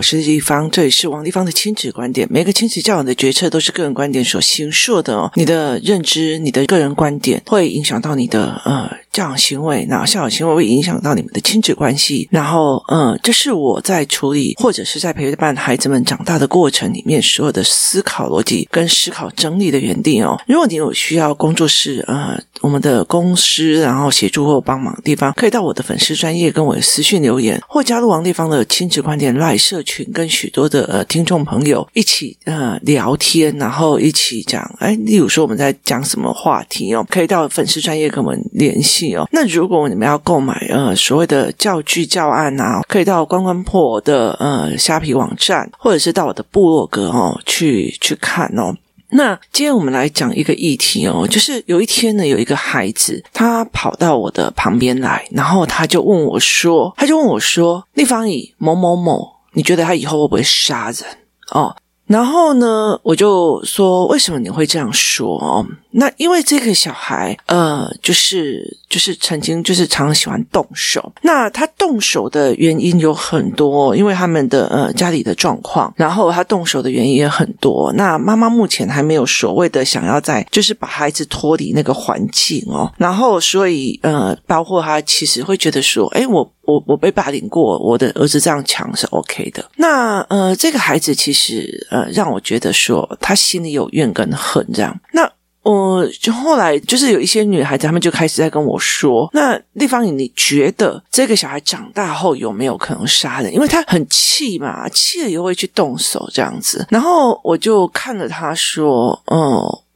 我是丽芳，这里是王丽芳的亲子观点。每个亲子教养的决策都是个人观点所形塑的哦。你的认知、你的个人观点会影响到你的呃教养行为，然后教养行为会影响到你们的亲子关系。然后，呃，这是我在处理或者是在陪伴孩子们长大的过程里面所有的思考逻辑跟思考整理的原地哦。如果你有需要工作室呃我们的公司然后协助或帮忙的地方，可以到我的粉丝专业跟我私讯留言，或加入王立芳的亲子观点 Live 社群，跟许多的呃听众朋友一起呃聊天，然后一起讲，哎，例如说我们在讲什么话题哦，可以到粉丝专业跟我们联系哦。那如果你们要购买呃所谓的教具教案啊，可以到关关破的呃虾皮网站，或者是到我的部落格哦去去看哦。那今天我们来讲一个议题哦，就是有一天呢，有一个孩子他跑到我的旁边来，然后他就问我说，他就问我说，立方乙某某某，你觉得他以后会不会杀人？哦。然后呢，我就说，为什么你会这样说哦？那因为这个小孩，呃，就是就是曾经就是常常喜欢动手。那他动手的原因有很多，因为他们的呃家里的状况，然后他动手的原因也很多。那妈妈目前还没有所谓的想要在，就是把孩子脱离那个环境哦。然后所以呃，包括他其实会觉得说，哎，我。我我被霸凌过，我的儿子这样强是 OK 的。那呃，这个孩子其实呃，让我觉得说他心里有怨跟恨这样。那我、就后来就是有一些女孩子，她们就开始在跟我说：“那丽芳你觉得这个小孩长大后有没有可能杀人？因为他很气嘛，气了以后会去动手这样子。”然后我就看着他说：“嗯、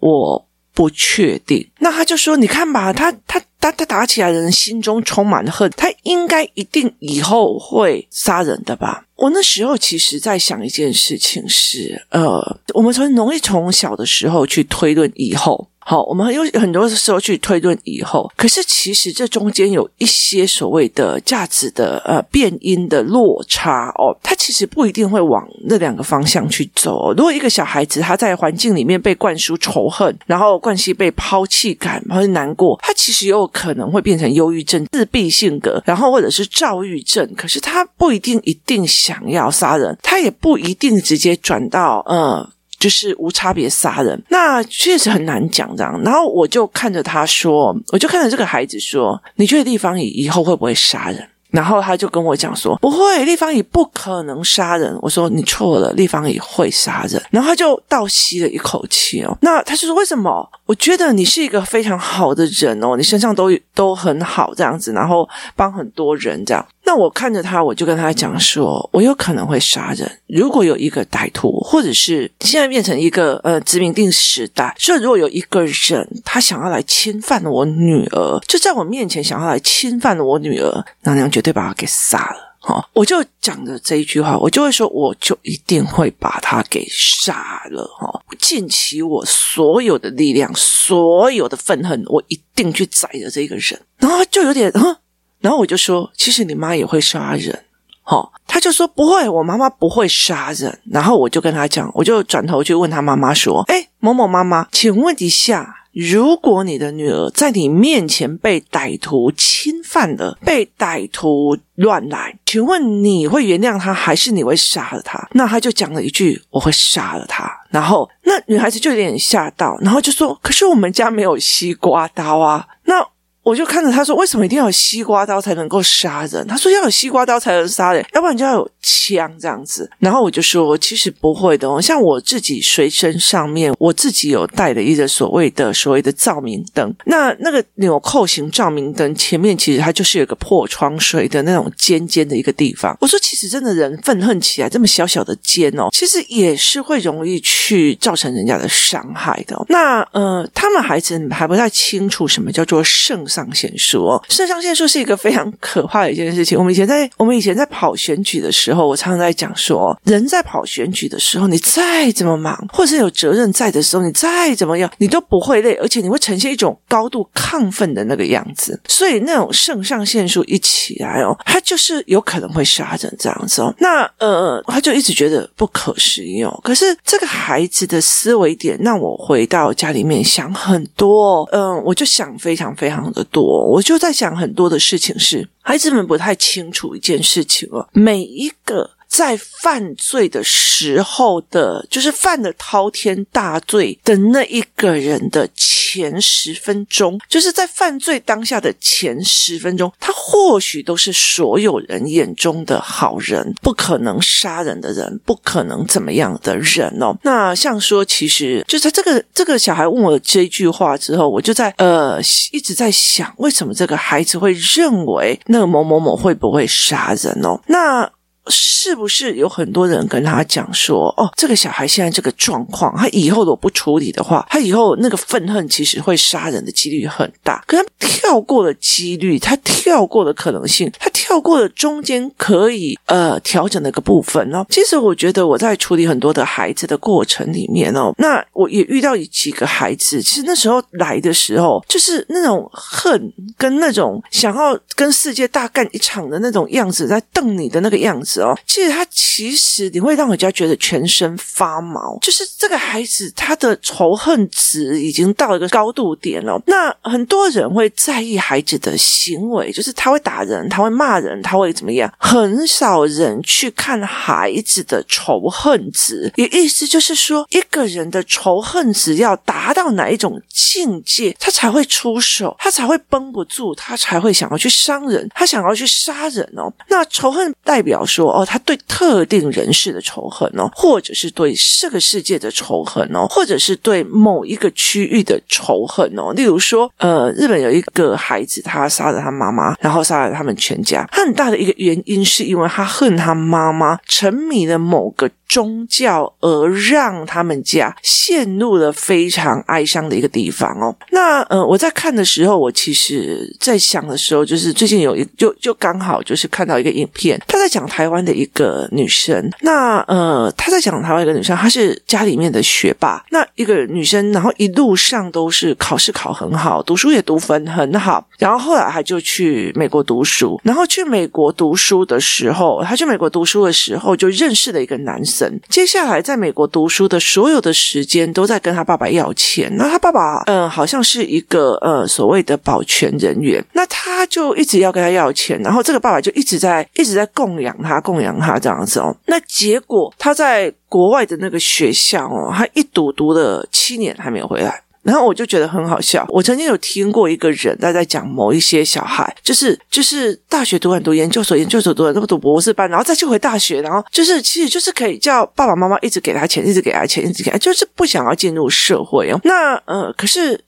我不确定。”那他就说：“你看吧，他他。”他他打起来的人心中充满了恨，他应该一定以后会杀人的吧？我那时候其实在想一件事情是，呃，我们从容易从小的时候去推论以后。好，我们有很多时候去推论以后，可是其实这中间有一些所谓的价值的呃变因的落差哦，他其实不一定会往那两个方向去走。如果一个小孩子他在环境里面被灌输仇恨，然后灌输被抛弃感，或者难过，他其实有可能会变成忧郁症、自闭性格，然后或者是躁郁症。可是他不一定一定想要杀人，他也不一定直接转到呃。就是无差别杀人，那确实很难讲这样。然后我就看着他说，我就看着这个孩子说：“你觉得丽芳以后会不会杀人？”然后他就跟我讲说：“不会，丽芳姨不可能杀人。”我说：“你错了，丽芳姨会杀人。”然后他就倒吸了一口气哦。那他就说：“为什么？我觉得你是一个非常好的人哦，你身上都都很好这样子，然后帮很多人这样。”那我看着他，我就跟他讲说：“我有可能会杀人。如果有一个歹徒，或者是现在变成一个呃殖民地时代，所以如果有一个人他想要来侵犯我女儿，就在我面前想要来侵犯我女儿，娘娘绝。”对，把他给杀了，哈！我就讲着这一句话，我就会说，我就一定会把他给杀了，哈！尽起我所有的力量，所有的愤恨，我一定去宰了这个人。然后就有点，嗯，然后我就说，其实你妈也会杀人，哈！他就说不会，我妈妈不会杀人。然后我就跟他讲，我就转头去问他妈妈说，哎，某某妈妈，请问一下。如果你的女儿在你面前被歹徒侵犯了，被歹徒乱来，请问你会原谅他，还是你会杀了他？那他就讲了一句：“我会杀了他。”然后那女孩子就有点吓到，然后就说：“可是我们家没有西瓜刀啊。”那我就看着他说：“为什么一定要有西瓜刀才能够杀人？”他说：“要有西瓜刀才能杀人，要不然就要有枪这样子。”然后我就说：“其实不会的哦，像我自己随身上面，我自己有带了一个所谓的所谓的照明灯。那那个纽扣型照明灯前面其实它就是有个破窗水的那种尖尖的一个地方。我说，其实真的人愤恨起来，这么小小的尖哦，其实也是会容易去造成人家的伤害的。那呃，他们孩子还不太清楚什么叫做圣。肾上腺素哦，肾上腺素是一个非常可怕的一件事情。我们以前在我们以前在跑选举的时候，我常常在讲说，人在跑选举的时候，你再怎么忙，或者是有责任在的时候，你再怎么样，你都不会累，而且你会呈现一种高度亢奋的那个样子。所以那种肾上腺素一起来哦，他就是有可能会杀人这样子哦。那呃，他就一直觉得不可思议哦。可是这个孩子的思维点让我回到家里面想很多，嗯、我就想非常非常的。多，我就在想很多的事情是孩子们不太清楚一件事情哦。每一个在犯罪的时候的，就是犯了滔天大罪的那一个人的前十分钟，就是在犯罪当下的前十分钟，他或许都是所有人眼中的好人，不可能杀人的人，不可能怎么样的人哦。那像说，其实就在这个这个小孩问我这句话之后，我就在呃一直在想，为什么这个孩子会认为那个某某某会不会杀人哦？那。是不是有很多人跟他讲说，哦，这个小孩现在这个状况，他以后如果不处理的话，他以后那个愤恨其实会杀人的几率很大。可他跳过了几率，他跳过了可能性，他跳过了中间可以呃调整的一个部分哦。其实我觉得我在处理很多的孩子的过程里面哦，那我也遇到几个孩子，其实那时候来的时候，就是那种恨跟那种想要跟世界大干一场的那种样子，在瞪你的那个样子。哦，其实他其实你会让人家觉得全身发毛，就是这个孩子他的仇恨值已经到一个高度点了。那很多人会在意孩子的行为，就是他会打人，他会骂人，他会怎么样？很少人去看孩子的仇恨值，也意思就是说，一个人的仇恨值要达到哪一种境界，他才会出手，他才会绷不住，他才会想要去伤人，他想要去杀人哦。那仇恨代表说。哦，他对特定人士的仇恨哦，或者是对这个世界的仇恨哦，或者是对某一个区域的仇恨哦。例如说，呃，日本有一个孩子，他杀了他妈妈，然后杀了他们全家。他很大的一个原因是因为他恨他妈妈，沉迷了某个。宗教而让他们家陷入了非常哀伤的一个地方哦。那呃，我在看的时候，我其实在想的时候，就是最近有一就就刚好就是看到一个影片，他在讲台湾的一个女生。那呃，他在讲台湾一个女生，她是家里面的学霸。那一个女生，然后一路上都是考试考很好，读书也读分很好。然后后来她就去美国读书。然后去美国读书的时候，她去美国读书的时候就认识了一个男生。接下来在美国读书的所有的时间都在跟他爸爸要钱，那他爸爸嗯好像是一个呃所谓的保全人员，那他就一直要跟他要钱，然后这个爸爸就一直在一直在供养他，供养他这样子哦，那结果他在国外的那个学校哦，他一读读了七年还没有回来。然后我就觉得很好笑。我曾经有听过一个人他在讲某一些小孩，就是就是大学读完读研究所，研究所读完都不读博士班，然后再去回大学，然后就是其实就是可以叫爸爸妈妈一直给他钱，一直给他钱，一直给他，就是不想要进入社会哦。那呃，可是。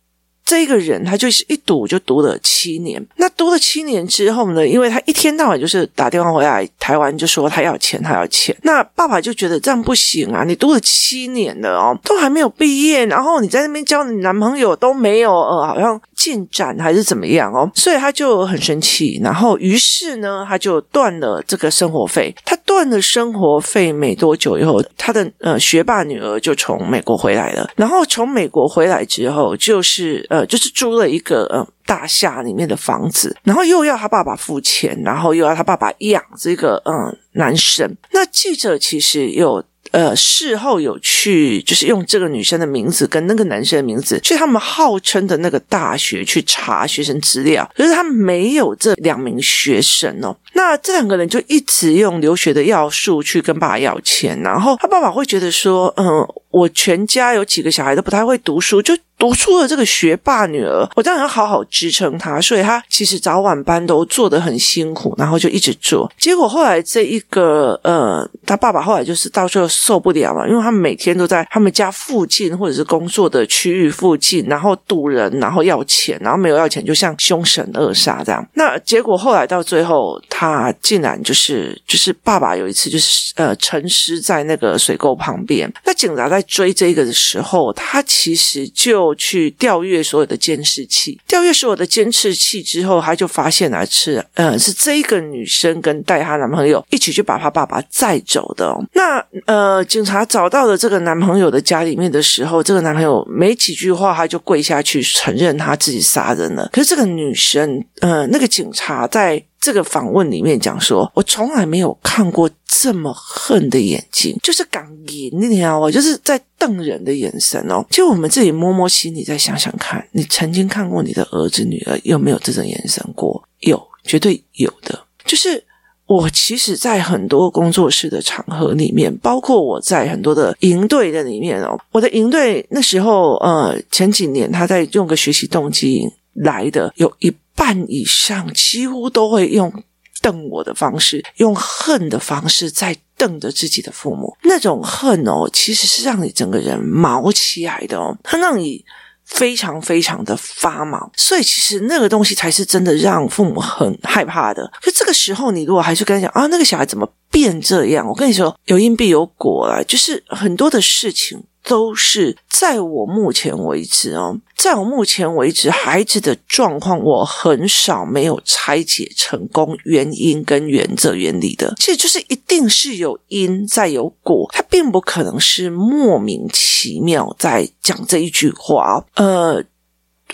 这个人他就是一赌就赌了七年，那读了七年之后呢，因为他一天到晚就是打电话回来台湾，就说他要钱，他要钱。那爸爸就觉得这样不行啊，你读了七年了哦，都还没有毕业，然后你在那边交你男朋友都没有，呃，好像。进展还是怎么样哦？所以他就很生气，然后于是呢，他就断了这个生活费。他断了生活费没多久以后，他的呃学霸女儿就从美国回来了。然后从美国回来之后，就是呃就是租了一个呃大厦里面的房子，然后又要他爸爸付钱，然后又要他爸爸养这个嗯、男生。那记者其实有。呃，事后有去，就是用这个女生的名字跟那个男生的名字去他们号称的那个大学去查学生资料，可是他没有这两名学生哦。那这两个人就一直用留学的要素去跟爸爸要钱，然后他爸爸会觉得说，嗯，我全家有几个小孩都不太会读书，就。读出了这个学霸女儿，我当然要好好支撑她，所以她其实早晚班都做得很辛苦，然后就一直做。结果后来这一个呃，他爸爸后来就是到最后受不了了，因为他们每天都在他们家附近或者是工作的区域附近，然后堵人，然后要钱，然后没有要钱，就像凶神恶煞这样。那结果后来到最后，他竟然就是就是爸爸有一次就是呃沉尸在那个水沟旁边。那警察在追这个的时候，他其实就。去调阅所有的监视器，调阅所有的监视器之后，他就发现了是，呃，是这一个女生跟带她男朋友一起去把她爸爸载走的哦。那呃，警察找到了这个男朋友的家里面的时候，这个男朋友没几句话，他就跪下去承认他自己杀人了。可是这个女生，呃，那个警察在。这个访问里面讲说，我从来没有看过这么恨的眼睛，就是敢赢你啊！我就是在瞪人的眼神哦。就我们自己摸摸心里，再想想看，你曾经看过你的儿子女儿有没有这种眼神过？有，绝对有的。就是我其实，在很多工作室的场合里面，包括我在很多的营队的里面哦，我的营队那时候，呃，前几年他在用个学习动机来的，有一半以上几乎都会用瞪我的方式，用恨的方式在瞪着自己的父母。那种恨哦，其实是让你整个人毛起来的哦，它让你。非常非常的发毛，所以其实那个东西才是真的让父母很害怕的。可这个时候，你如果还是跟他讲啊，那个小孩怎么变这样？我跟你说，有因必有果啊，就是很多的事情。都是在我目前为止哦，在我目前为止，孩子的状况我很少没有拆解成功原因跟原则原理的，其实就是一定是有因再有果，它并不可能是莫名其妙在讲这一句话。呃，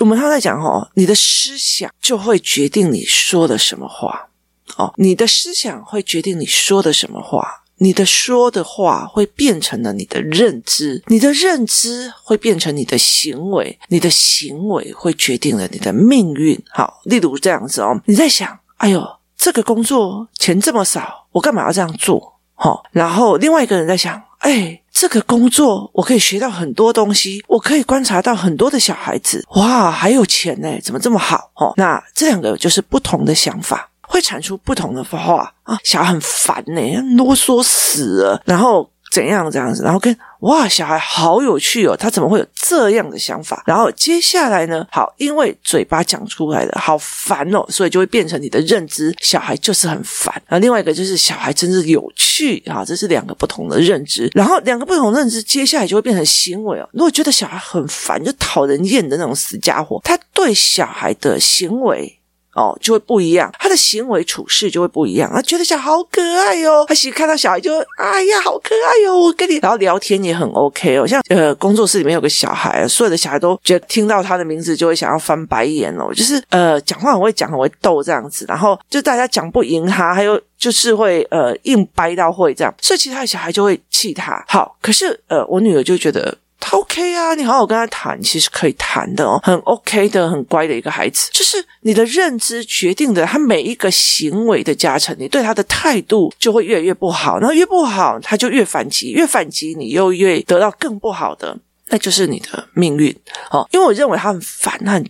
我们他在讲哦，你的思想就会决定你说的什么话哦，你的思想会决定你说的什么话。你的说的话会变成了你的认知，你的认知会变成你的行为，你的行为会决定了你的命运。好，例如这样子哦，你在想，哎呦，这个工作钱这么少，我干嘛要这样做？好，然后另外一个人在想，哎，这个工作我可以学到很多东西，我可以观察到很多的小孩子，哇，还有钱呢，怎么这么好？哦，那这两个就是不同的想法。会产出不同的话啊，小孩很烦呢，啰嗦死了，然后怎样这样子，然后跟哇，小孩好有趣哦，他怎么会有这样的想法？然后接下来呢，好，因为嘴巴讲出来的好烦哦，所以就会变成你的认知，小孩就是很烦。然后另外一个就是小孩真是有趣啊，这是两个不同的认知。然后两个不同认知，接下来就会变成行为哦。如果觉得小孩很烦，就讨人厌的那种死家伙，他对小孩的行为。哦，就会不一样，他的行为处事就会不一样。他觉得小孩好可爱哟，他其实看到小孩就哎呀，好可爱哟，我跟你，然后聊天也很 OK 哦。像呃，工作室里面有个小孩，所有的小孩都觉得听到他的名字就会想要翻白眼哦，就是呃，讲话很会讲，很会逗这样子。然后就大家讲不赢他，还有就是会呃硬掰到会这样，所以其他的小孩就会气他。好，可是呃，我女儿就觉得。他 OK 啊，你好好跟他谈，其实可以谈的哦，很 OK 的，很乖的一个孩子。就是你的认知决定的他每一个行为的加成，你对他的态度就会越来越不好，然后越不好，他就越反击，越反击，你又越得到更不好的，那就是你的命运哦。因为我认为他很烦，他很。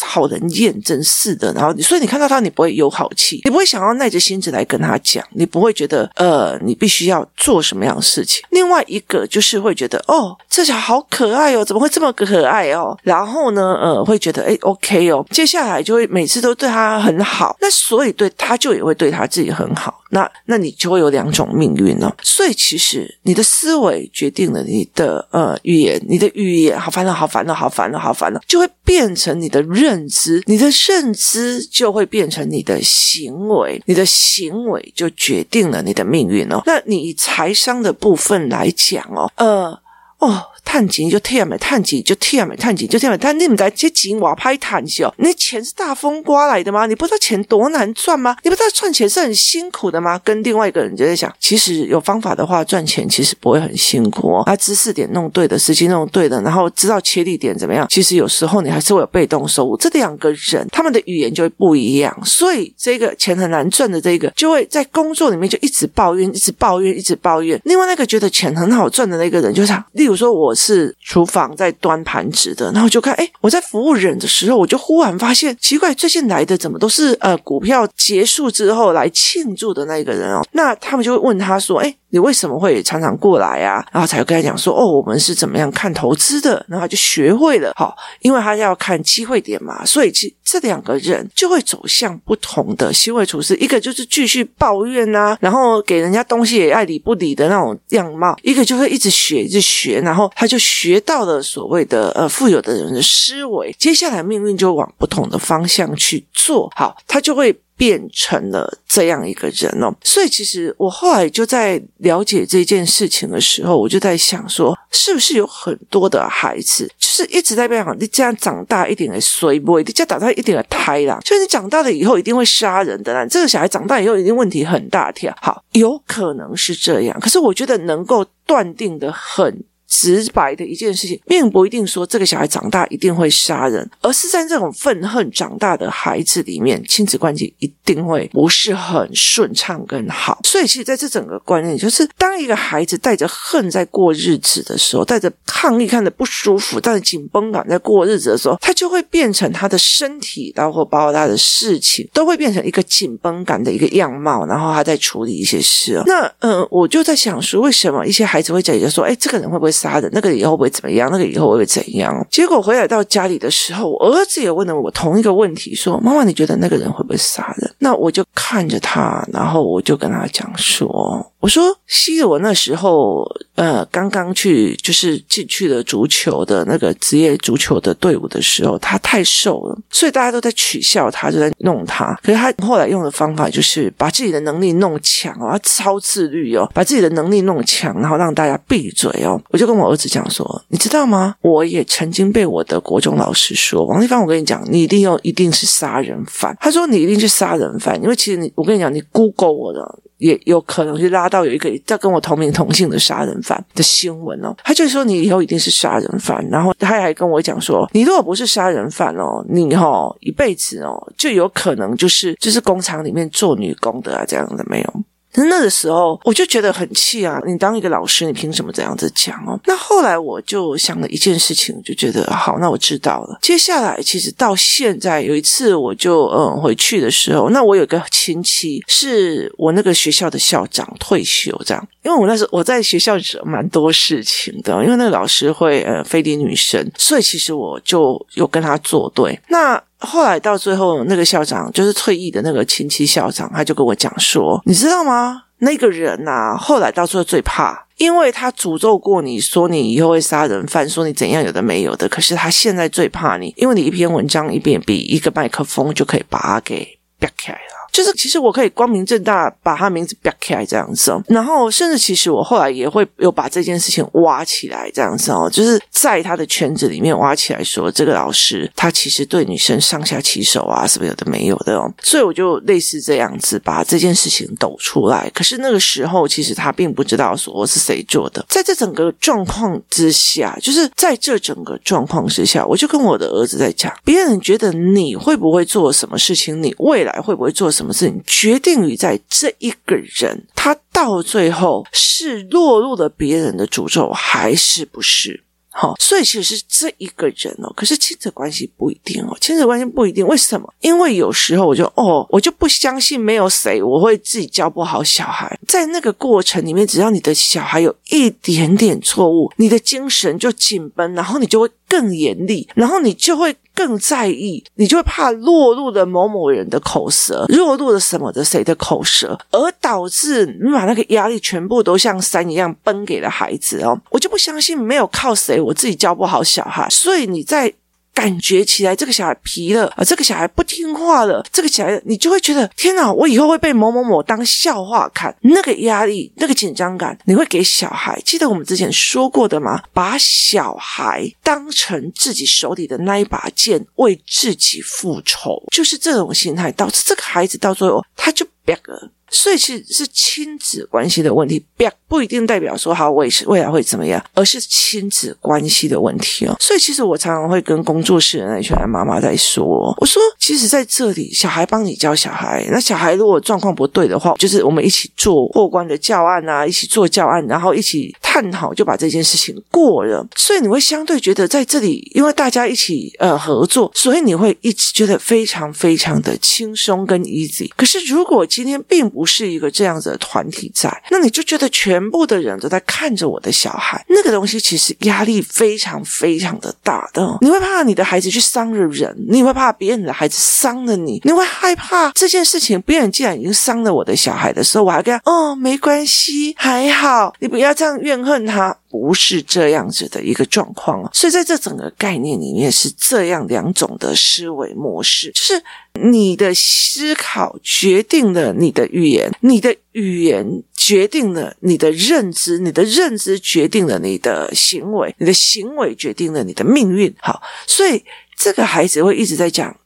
讨人厌，真是的。然后你，所以你看到他，你不会有好气，你不会想要耐着心子来跟他讲，你不会觉得呃，你必须要做什么样的事情。另外一个就是会觉得哦，这小孩好可爱哦，怎么会这么可爱哦？然后呢，呃，会觉得诶，OK 哦，接下来就会每次都对他很好，那所以对他就也会对他自己很好。那那你就会有两种命运哦。所以其实你的思维决定了你的呃语言，你的语言好烦恼，好烦恼，好烦恼，好烦恼，就会变成你的认知，你的认知就会变成你的行为，你的行为就决定了你的命运哦。那你财商的部分来讲哦，呃，哦。探钱就贴美，赚钱就贴美，赚钱就贴美。但你们在接钱我要拍谈笑，你钱是大风刮来的吗？你不知道钱多难赚吗？你不知道赚钱是很辛苦的吗？跟另外一个人就在想，其实有方法的话，赚钱其实不会很辛苦哦。啊，知识点弄对的，时机弄对的，然后知道切入点怎么样，其实有时候你还是会有被动收入。这两个人他们的语言就会不一样，所以这个钱很难赚的这个，就会在工作里面就一直抱怨，一直抱怨，一直抱怨。另外那个觉得钱很好赚的那个人，就想，例如说我。是厨房在端盘子的，然后就看，哎，我在服务人的时候，我就忽然发现奇怪，最近来的怎么都是呃股票结束之后来庆祝的那个人哦？那他们就会问他说，哎。你为什么会常常过来啊？然后才跟他讲说，哦，我们是怎么样看投资的，然后就学会了。好，因为他要看机会点嘛，所以其这两个人就会走向不同的行为处事。一个就是继续抱怨啊，然后给人家东西也爱理不理的那种样貌；一个就会一直学，一直学，然后他就学到了所谓的呃富有的人的思维。接下来命运就往不同的方向去做。好，他就会。变成了这样一个人哦，所以其实我后来就在了解这件事情的时候，我就在想说，是不是有很多的孩子，就是一直在被讲，你这样长大一定会衰不？你这样长大一点的胎啦，就是你长大了以后一定会杀人的啦。这个小孩长大以后一定问题很大条，好，有可能是这样，可是我觉得能够断定的很。直白的一件事情，并不一定说这个小孩长大一定会杀人，而是在这种愤恨长大的孩子里面，亲子关系一定会不是很顺畅跟好。所以，其实在这整个观念，就是当一个孩子带着恨在过日子的时候，带着抗议看着不舒服，带着紧绷感在过日子的时候，他就会变成他的身体，包括包括他的事情，都会变成一个紧绷感的一个样貌，然后他在处理一些事。那，嗯、我就在想说，为什么一些孩子会讲，就说，哎，这个人会不会杀人？那个以后会怎么样？那个以后会怎样？结果回来到家里的时候，我儿子也问了我同一个问题，说：“妈妈，你觉得那个人会不会杀人？”那我就看着他，然后我就跟他讲说。我说，西罗那时候，呃，刚刚去就是进去了足球的那个职业足球的队伍的时候，他太瘦了，所以大家都在取笑他，就在弄他。可是他后来用的方法就是把自己的能力弄强哦，他超自律哦，把自己的能力弄强，然后让大家闭嘴哦。我就跟我儿子讲说，你知道吗？我也曾经被我的国中老师说，王立芳，我跟你讲，你一定要一定是杀人犯。他说你一定是杀人犯，因为其实你，我跟你讲，你 Google 我的。也有可能去拉到有一个在跟我同名同姓的杀人犯的新闻哦，他就说你以后一定是杀人犯，然后他还跟我讲说，你如果不是杀人犯哦，你哦一辈子哦就有可能就是就是工厂里面做女工的啊，这样的没有。那个时候我就觉得很气啊！你当一个老师，你凭什么这样子讲哦？那后来我就想了一件事情，就觉得好，那我知道了。接下来其实到现在有一次，我就嗯回去的时候，那我有个亲戚是我那个学校的校长退休这样，因为我那时候我在学校蛮多事情的，因为那个老师会呃非礼女生，所以其实我就有跟他作对。那后来到最后，那个校长就是退役的那个亲戚校长，他就跟我讲说：“你知道吗？那个人呐、后来到最后最怕，因为他诅咒过你说你以后会杀人犯，说你怎样有的没有的。可是他现在最怕你，因为你一篇文章一遍比一个麦克风就可以把他给逼开了。”就是其实我可以光明正大把他名字标起来这样子哦，然后甚至其实我后来也会有把这件事情挖起来这样子哦，就是在他的圈子里面挖起来说这个老师他其实对女生上下其手啊，是不是有的没有的哦？所以我就类似这样子把这件事情抖出来。可是那个时候其实他并不知道说我是谁做的。在这整个状况之下，就是在这整个状况之下，我就跟我的儿子在讲，别人觉得你会不会做什么事情，你未来会不会做什？什么事情决定于在这一个人，他到最后是落入了别人的诅咒，还是不是？好，所以其实是这一个人哦。可是亲子关系不一定哦，亲子关系不一定。为什么？因为有时候我就哦，我就不相信没有谁我会自己教不好小孩。在那个过程里面，只要你的小孩有一点点错误，你的精神就紧绷，然后你就会更严厉，然后你就会。更在意，你就会怕落入了某某人的口舌，落入了什么的谁的口舌，而导致你把那个压力全部都像山一样崩给了孩子哦。我就不相信没有靠谁，我自己教不好小孩，所以你在。感觉起来这个小孩皮了啊，这个小孩不听话了，这个小孩你就会觉得天哪，我以后会被某某某当笑话看，那个压力、那个紧张感，你会给小孩。记得我们之前说过的吗？把小孩当成自己手里的那一把剑，为自己复仇，就是这种心态，导致这个孩子到最后他就变了。所以其实是亲子关系的问题，不不一定代表说好，我也是未来会怎么样，而是亲子关系的问题哦。所以其实我常常会跟工作室的那群妈妈在说，我说，其实在这里，小孩帮你教小孩，那小孩如果状况不对的话，就是我们一起做过关的教案啊，一起做教案，然后一起探讨，就把这件事情过了。所以你会相对觉得在这里，因为大家一起呃合作，所以你会一直觉得非常非常的轻松跟 easy。可是如果今天并不是一个这样子的团体在，那你就觉得全部的人都在看着我的小孩，那个东西其实压力非常非常的大的。你会怕你的孩子去伤了人，你会怕别人的孩子伤了你，你会害怕这件事情，别人既然已经伤了我的小孩的时候，我还跟他哦没关系，还好，你不要这样怨恨他。不是这样子的一个状况啊，所以在这整个概念里面是这样两种的思维模式，就是你的思考决定了你的语言，你的语言决定了你的认知，你的认知决定了你的行为，你的行为决定了你的命运。好，所以这个孩子会一直在讲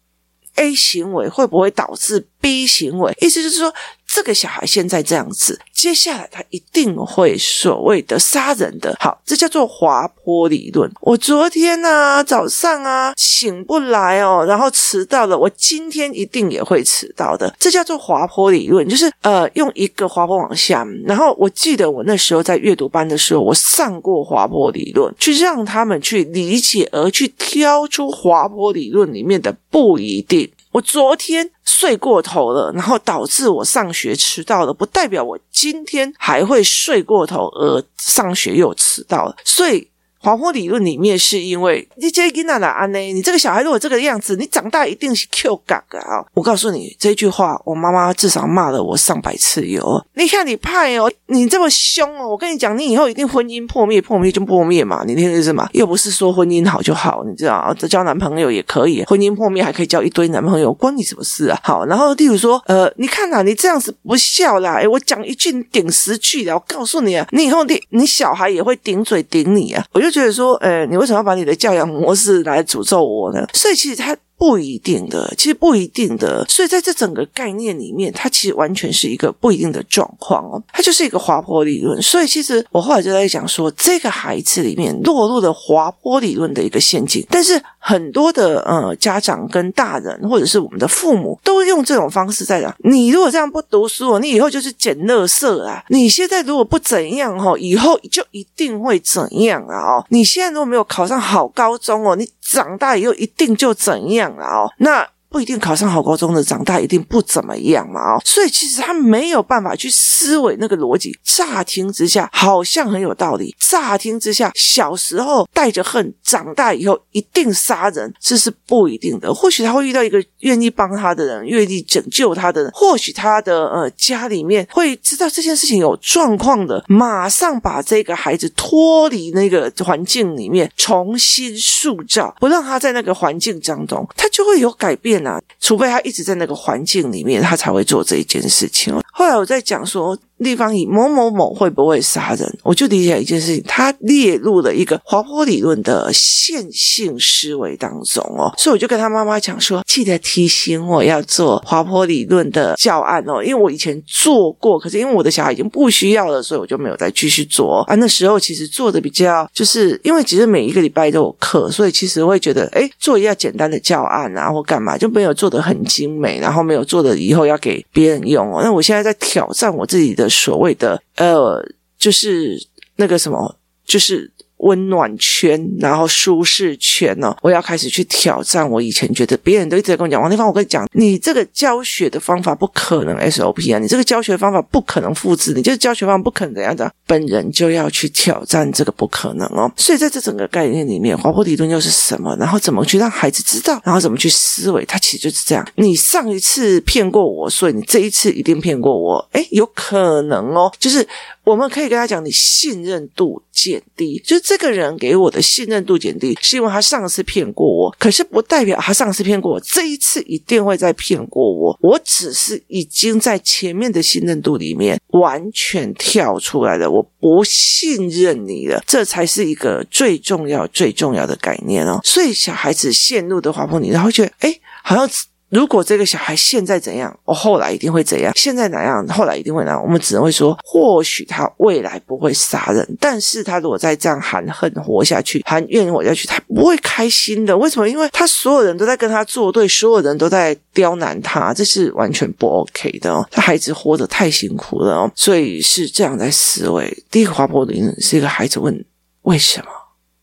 A 行为会不会导致 B 行为，意思就是说。这个小孩现在这样子，接下来他一定会所谓的杀人的。好，这叫做滑坡理论。我昨天呢、啊、早上啊醒不来哦，然后迟到了，我今天一定也会迟到的。这叫做滑坡理论，就是呃用一个滑坡往下。然后我记得我那时候在阅读班的时候，我上过滑坡理论，去让他们去理解，而去挑出滑坡理论里面的不一定。我昨天睡过头了，然后导致我上学迟到了，不代表我今天还会睡过头而上学又迟到了，所以。滑坡理论里面是因为你这囡仔安呢，你这个小孩如果这个样子，你长大一定是 Q 嘎的啊！我告诉你这句话，我妈妈至少骂了我上百次哟。你看你派哦，你这么凶哦，我跟你讲，你以后一定婚姻破灭，破灭就破灭嘛，你听意思吗？又不是说婚姻好就好，你知道？这交男朋友也可以，婚姻破灭还可以交一堆男朋友，关你什么事啊？好，然后例如说，呃，你看呐、啊，你这样子不孝啦！诶我讲一句顶十句的，我告诉你啊，你以后你你小孩也会顶嘴顶你啊！我就觉得说，呃，你为什么要把你的教养模式来诅咒我呢？所以其实他。不一定的，其实不一定的，所以在这整个概念里面，它其实完全是一个不一定的状况哦，它就是一个滑坡理论。所以其实我后来就在讲说，这个孩子里面落入了滑坡理论的一个陷阱。但是很多的呃家长跟大人，或者是我们的父母，都用这种方式在讲：你如果这样不读书，你以后就是捡垃圾啊！你现在如果不怎样哦，以后就一定会怎样啊！哦，你现在如果没有考上好高中哦，你长大以后一定就怎样。哦，那。不一定考上好高中的长大一定不怎么样嘛哦，所以其实他没有办法去思维那个逻辑。乍听之下好像很有道理，乍听之下小时候带着恨，长大以后一定杀人，这是不一定的。或许他会遇到一个愿意帮他的人，愿意拯救他的人。或许他的呃家里面会知道这件事情有状况的，马上把这个孩子脱离那个环境里面，重新塑造，不让他在那个环境当中，他就会有改变。除非他一直在那个环境里面，他才会做这一件事情。后来我在讲说。地方以某某某会不会杀人？我就理解一件事情，他列入了一个滑坡理论的线性思维当中哦，所以我就跟他妈妈讲说，记得提醒我要做滑坡理论的教案哦，因为我以前做过，可是因为我的小孩已经不需要了，所以我就没有再继续做啊。那时候其实做的比较，就是因为其实每一个礼拜都有课，所以其实会觉得，诶，做一下简单的教案啊，或干嘛，就没有做的很精美，然后没有做的以后要给别人用哦。那我现在在挑战我自己的。所谓的呃，就是那个什么，就是。温暖圈，然后舒适圈呢？我要开始去挑战。我以前觉得别人都一直在跟我讲，王丽芳，我跟你讲，你这个教学的方法不可能 SOP 啊，你这个教学方法不可能复制，你这个教学方法不可能怎样的。本人就要去挑战这个不可能哦。所以在这整个概念里面，滑坡理论又是什么？然后怎么去让孩子知道？然后怎么去思维？它其实就是这样。你上一次骗过我，所以你这一次一定骗过我。诶，有可能哦，就是。我们可以跟他讲，你信任度减低，就是这个人给我的信任度减低，是因为他上次骗过我，可是不代表他上次骗过我，这一次一定会再骗过我。我只是已经在前面的信任度里面完全跳出来了，我不信任你了，这才是一个最重要、最重要的概念哦。所以小孩子陷入的滑坡，你然后觉得，哎，好像。如果这个小孩现在怎样，我后来一定会怎样；现在哪样，后来一定会哪样。我们只能会说，或许他未来不会杀人，但是他如果再这样含恨活下去，含怨活下去，他不会开心的。为什么？因为他所有人都在跟他作对，所有人都在刁难他，这是完全不 OK 的哦。他孩子活得太辛苦了哦，所以是这样在思维。第一个滑坡理论是一个孩子问为什么，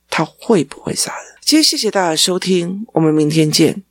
他会不会杀人？今天谢谢大家收听，我们明天见。